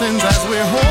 mountains as we're home.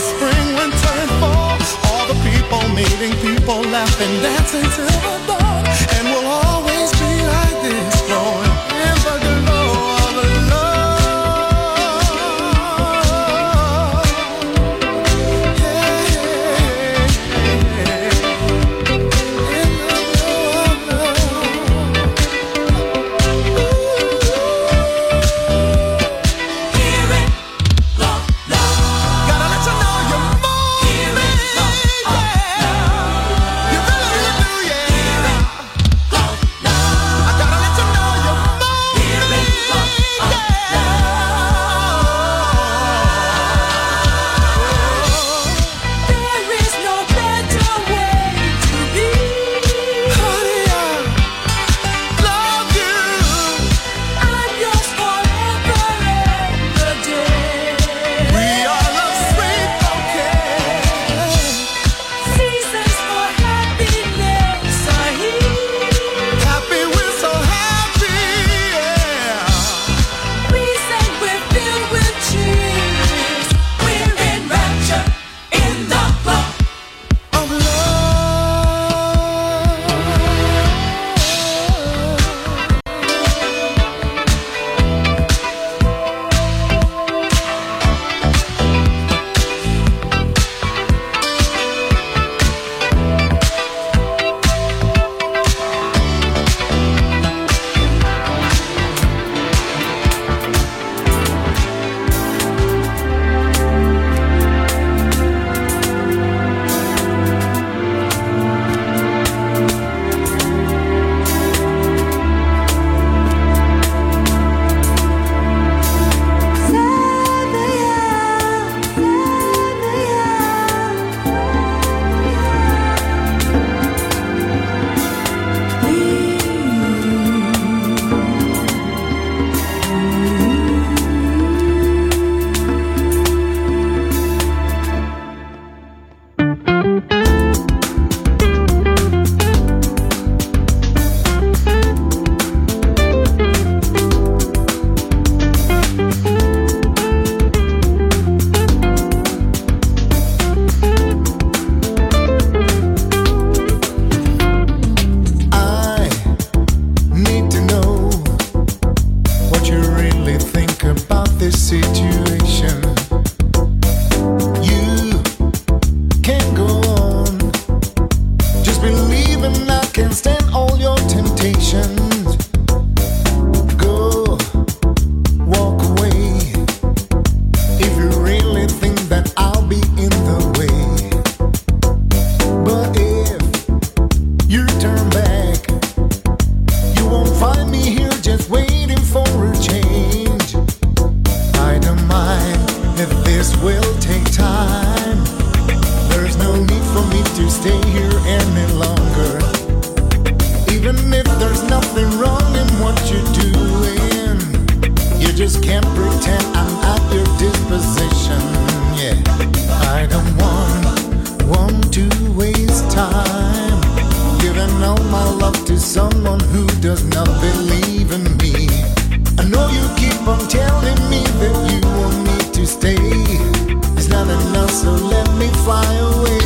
summer, spring, winter, and fall. All the people meeting, people laughing, dancing till the pretend I'm at your disposition. Yeah, I don't want, want to waste time giving all my love to someone who does not believe in me. I know you keep on telling me that you want me to stay. It's not enough, so let me fly away.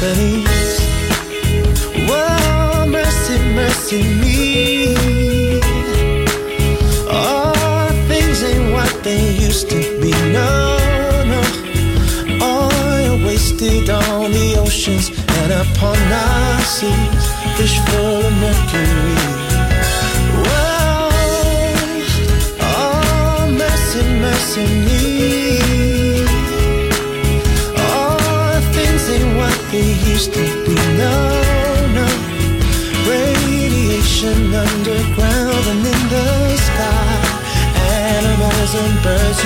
South. Whoa, mercy, mercy me. All things ain't what they used to be. No, no. Oil wasted on the oceans and upon our seas. Fish full of mercury. Whoa, oh, mercy, mercy me. Used to be. No, no. Radiation underground and in the sky. Animals and birds.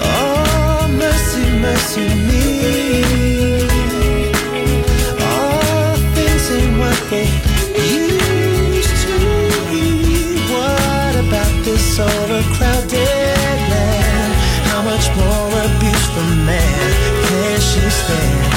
Oh, mercy, mercy me. Things ain't what they used to be. What about this overcrowded land? How much more abuse from man she stand?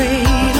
afraid